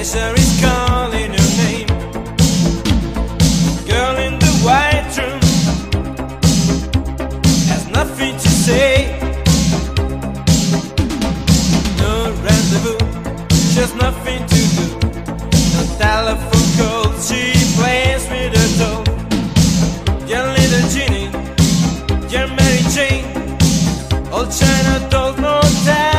Kaiser is calling her name. Girl in the white room has nothing to say. No rendezvous, just nothing to do. No telephone call, she plays with her doll. Your little genie, your Mary Jane, old China dolls, no time.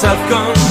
myself gone.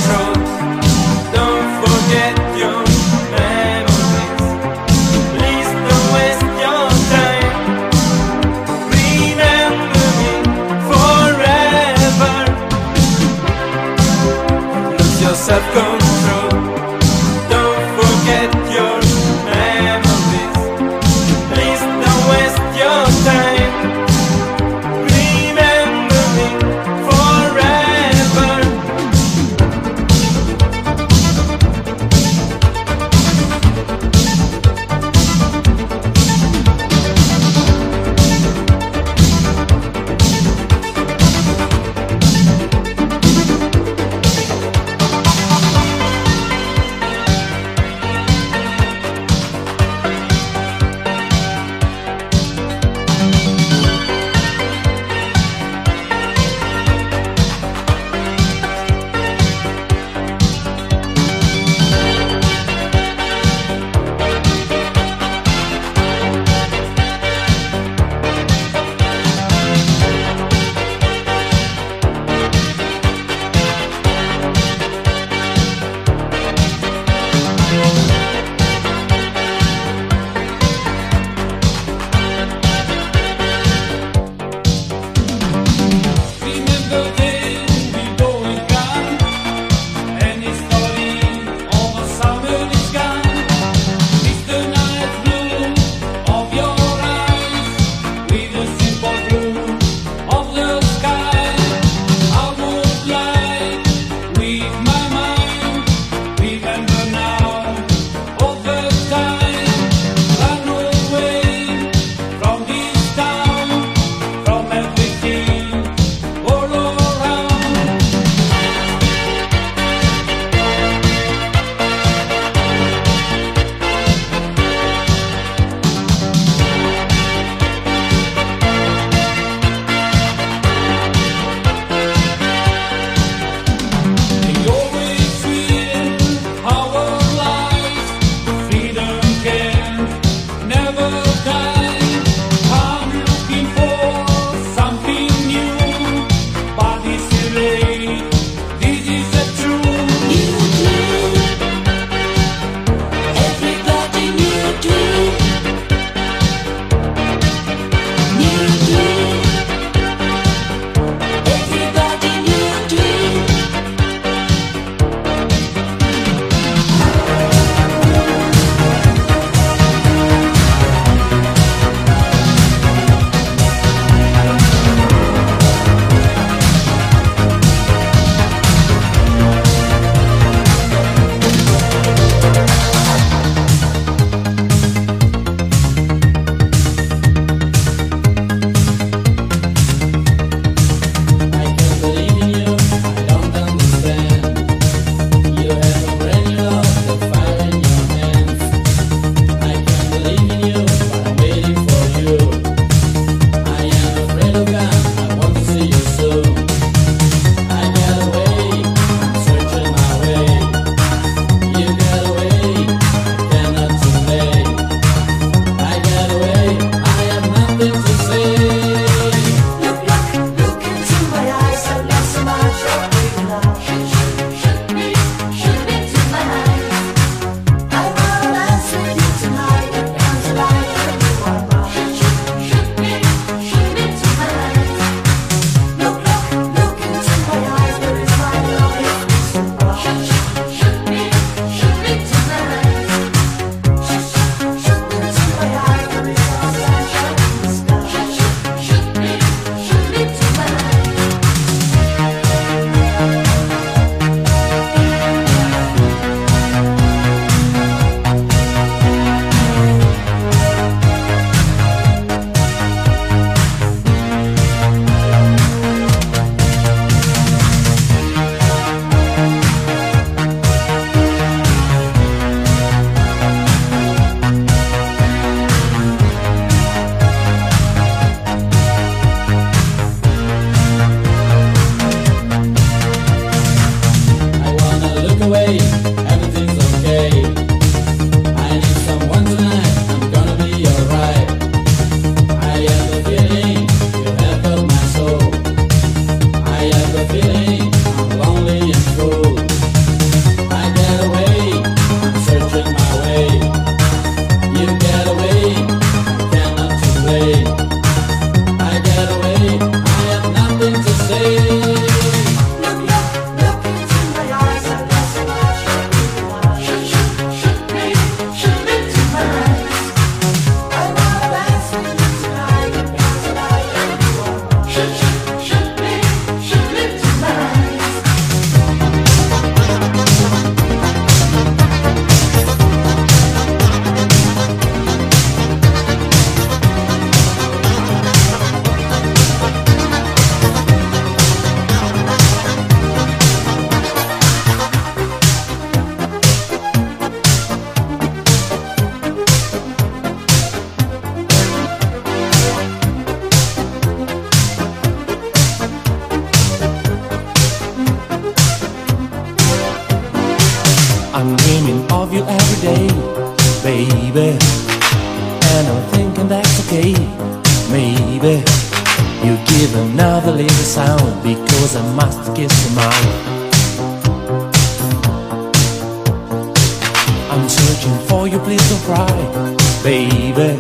Searching for you, please don't cry, baby.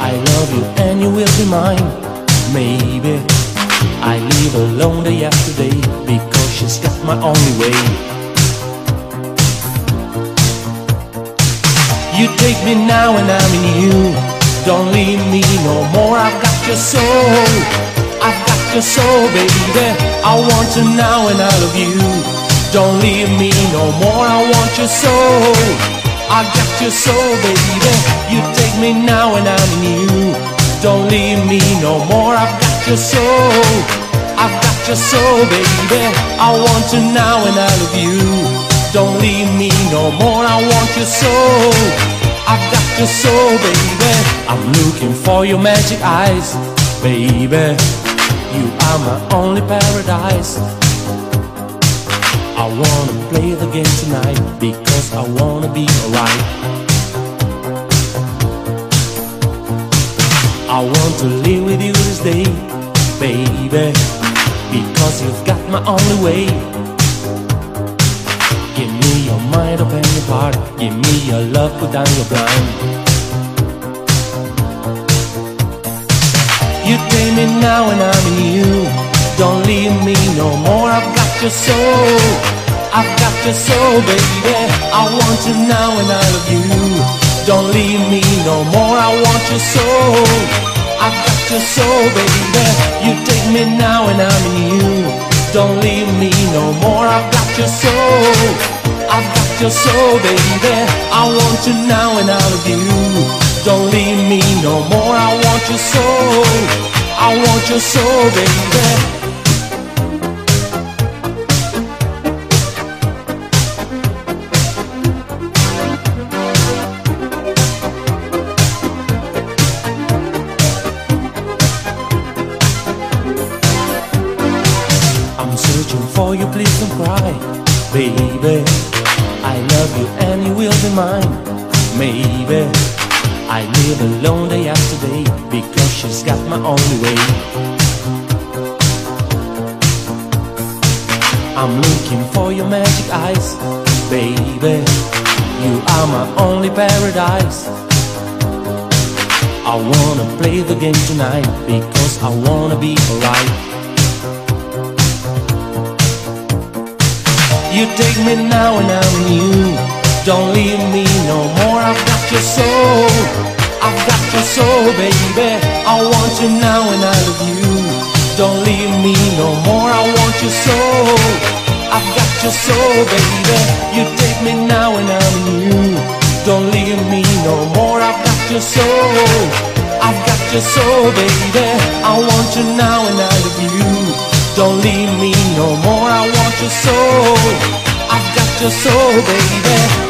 I love you and you will be mine, maybe. I live alone day after day because she's got my only way. You take me now and I'm in you. Don't leave me no more. I've got your soul. I've got your soul, baby. I want you now and I love you. Don't leave me no more. I want your soul. I got your soul, baby. You take me now and I'm in you. Don't leave me no more. I've got your soul. I've got your soul, baby. I want you now and I love you. Don't leave me no more. I want your soul. I've got your soul, baby. I'm looking for your magic eyes, baby. You are my only paradise. I wanna play the game tonight because I wanna be alright. I want to live with you this day, baby, because you've got my only way. Give me your mind, open your heart. Give me your love, put down your blind. You take me now and I'm in you. Don't leave me no more. I've got your soul. I've got your soul, baby. I want you now and I love you. Don't leave me no more. I want your soul. I've got your soul, baby. You take me now and I'm in you. Don't leave me no more. I've got your soul. I've got your soul, baby. I want you now and out of you. Don't leave me no more. I want your soul. I want your soul, baby. Tonight because I wanna be alright. You take me now and I'm new. Don't leave me no more. I've got your soul. I've got your soul, baby. I want you now and I love you. Don't leave me no more. I want your soul. I've got your soul, baby. You take me now and I'm new. Don't leave me no more. I've got your soul. I've got your soul, baby. I want you now and I love you. Don't leave me no more. I want your soul. I've got your soul, baby.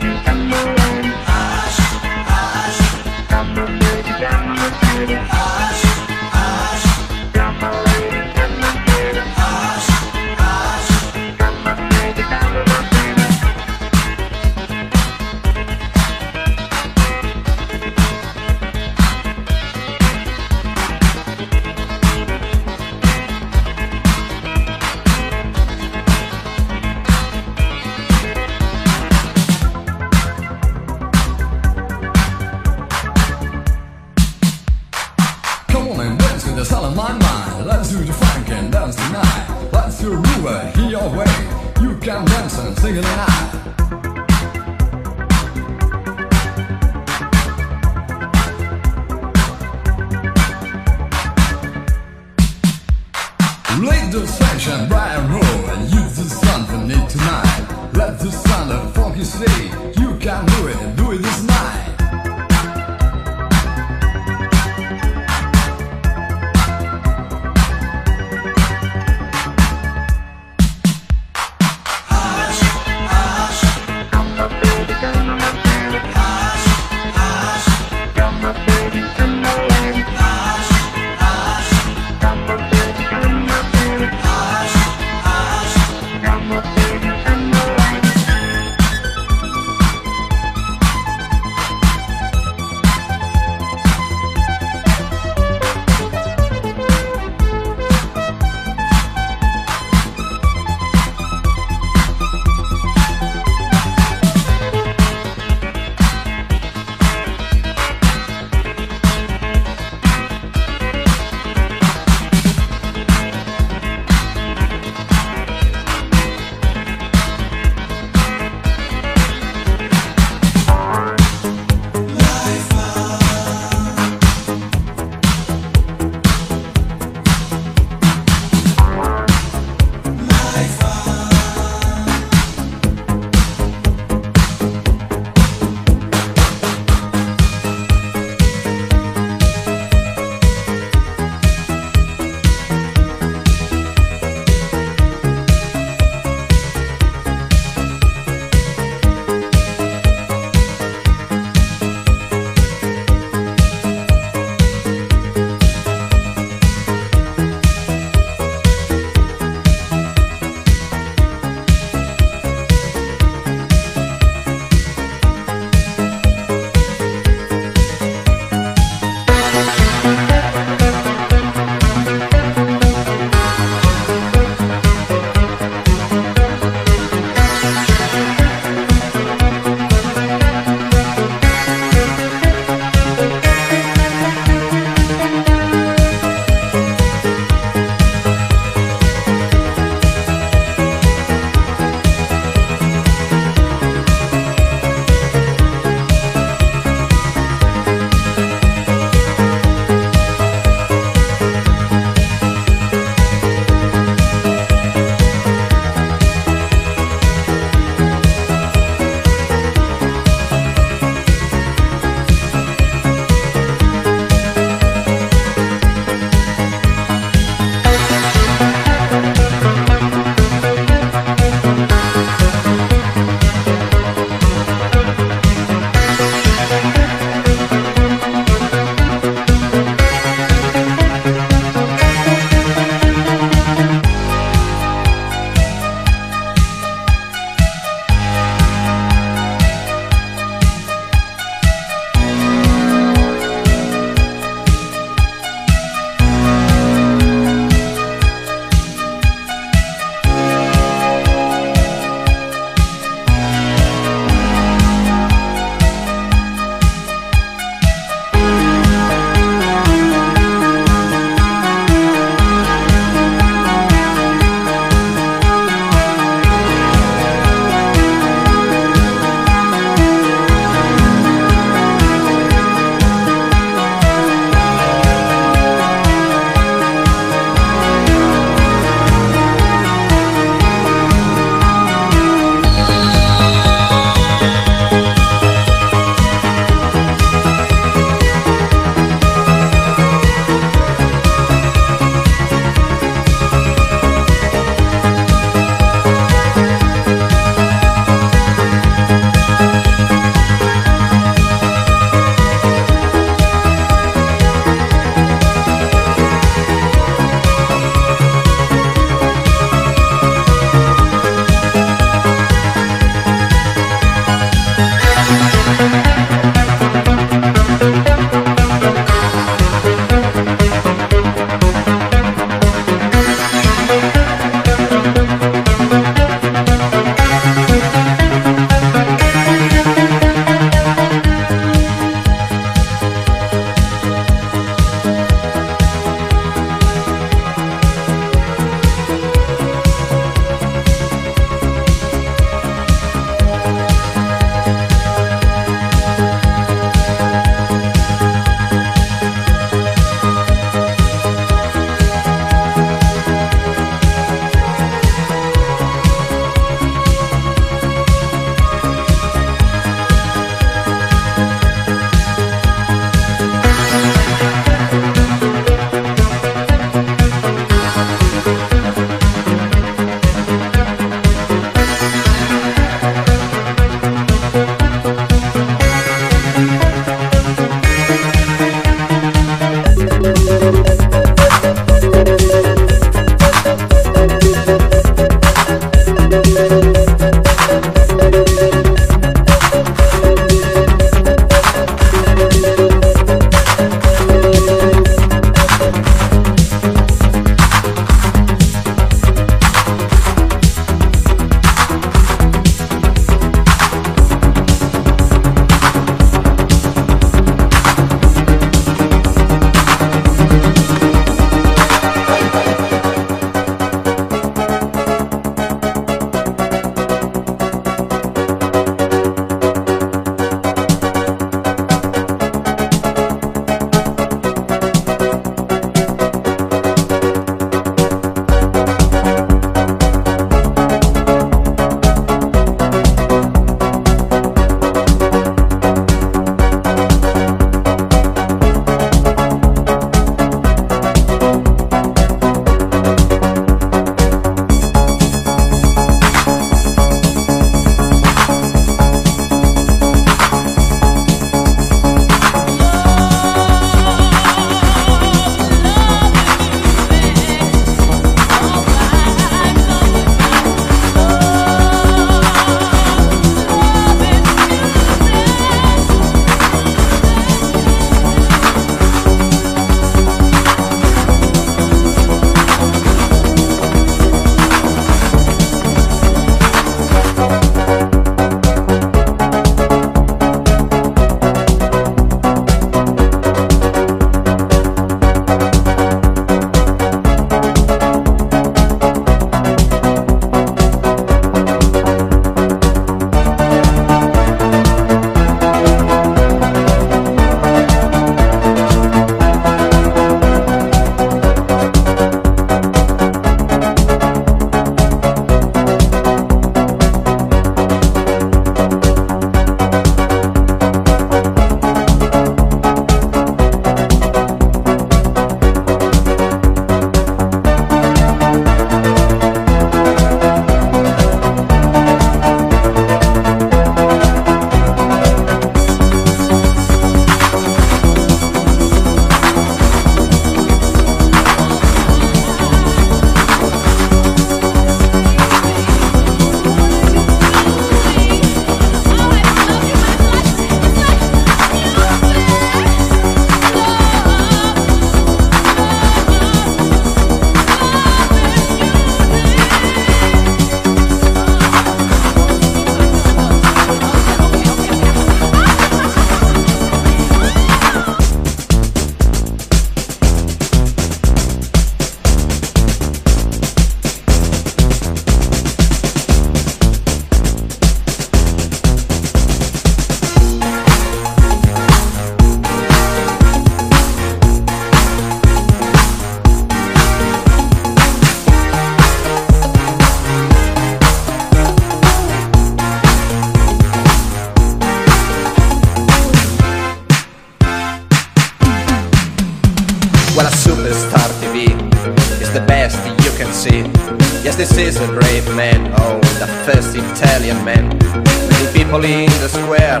Italian man. Many people in the square,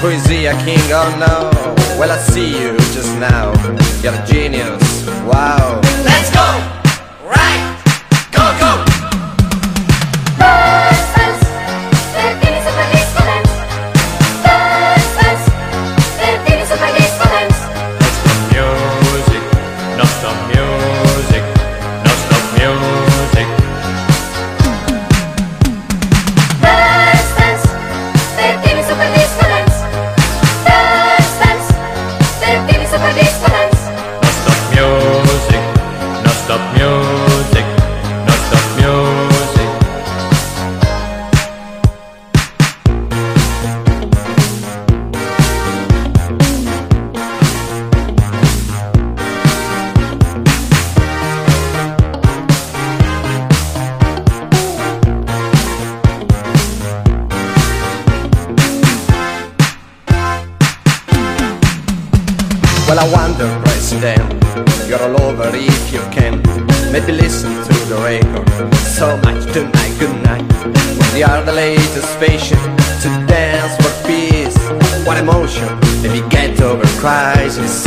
who is he, a king or no? Well, I see you just now, you're a genius, wow. Let's go! emotion. If you get over crisis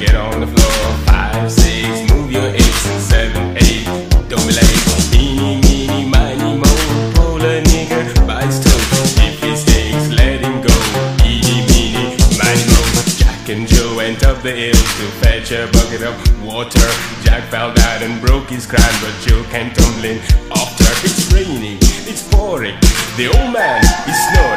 get on the floor. Five, six, move your hips, and seven, eight, don't be late. Eeny, meeny, miny, go. Eeny, meeny, miny. Jack and Joe went up the hill to fetch a bucket of water. Jack fell down and broke his crown, but Joe came tumbling after. It's raining, it's pouring. The old man is snowing.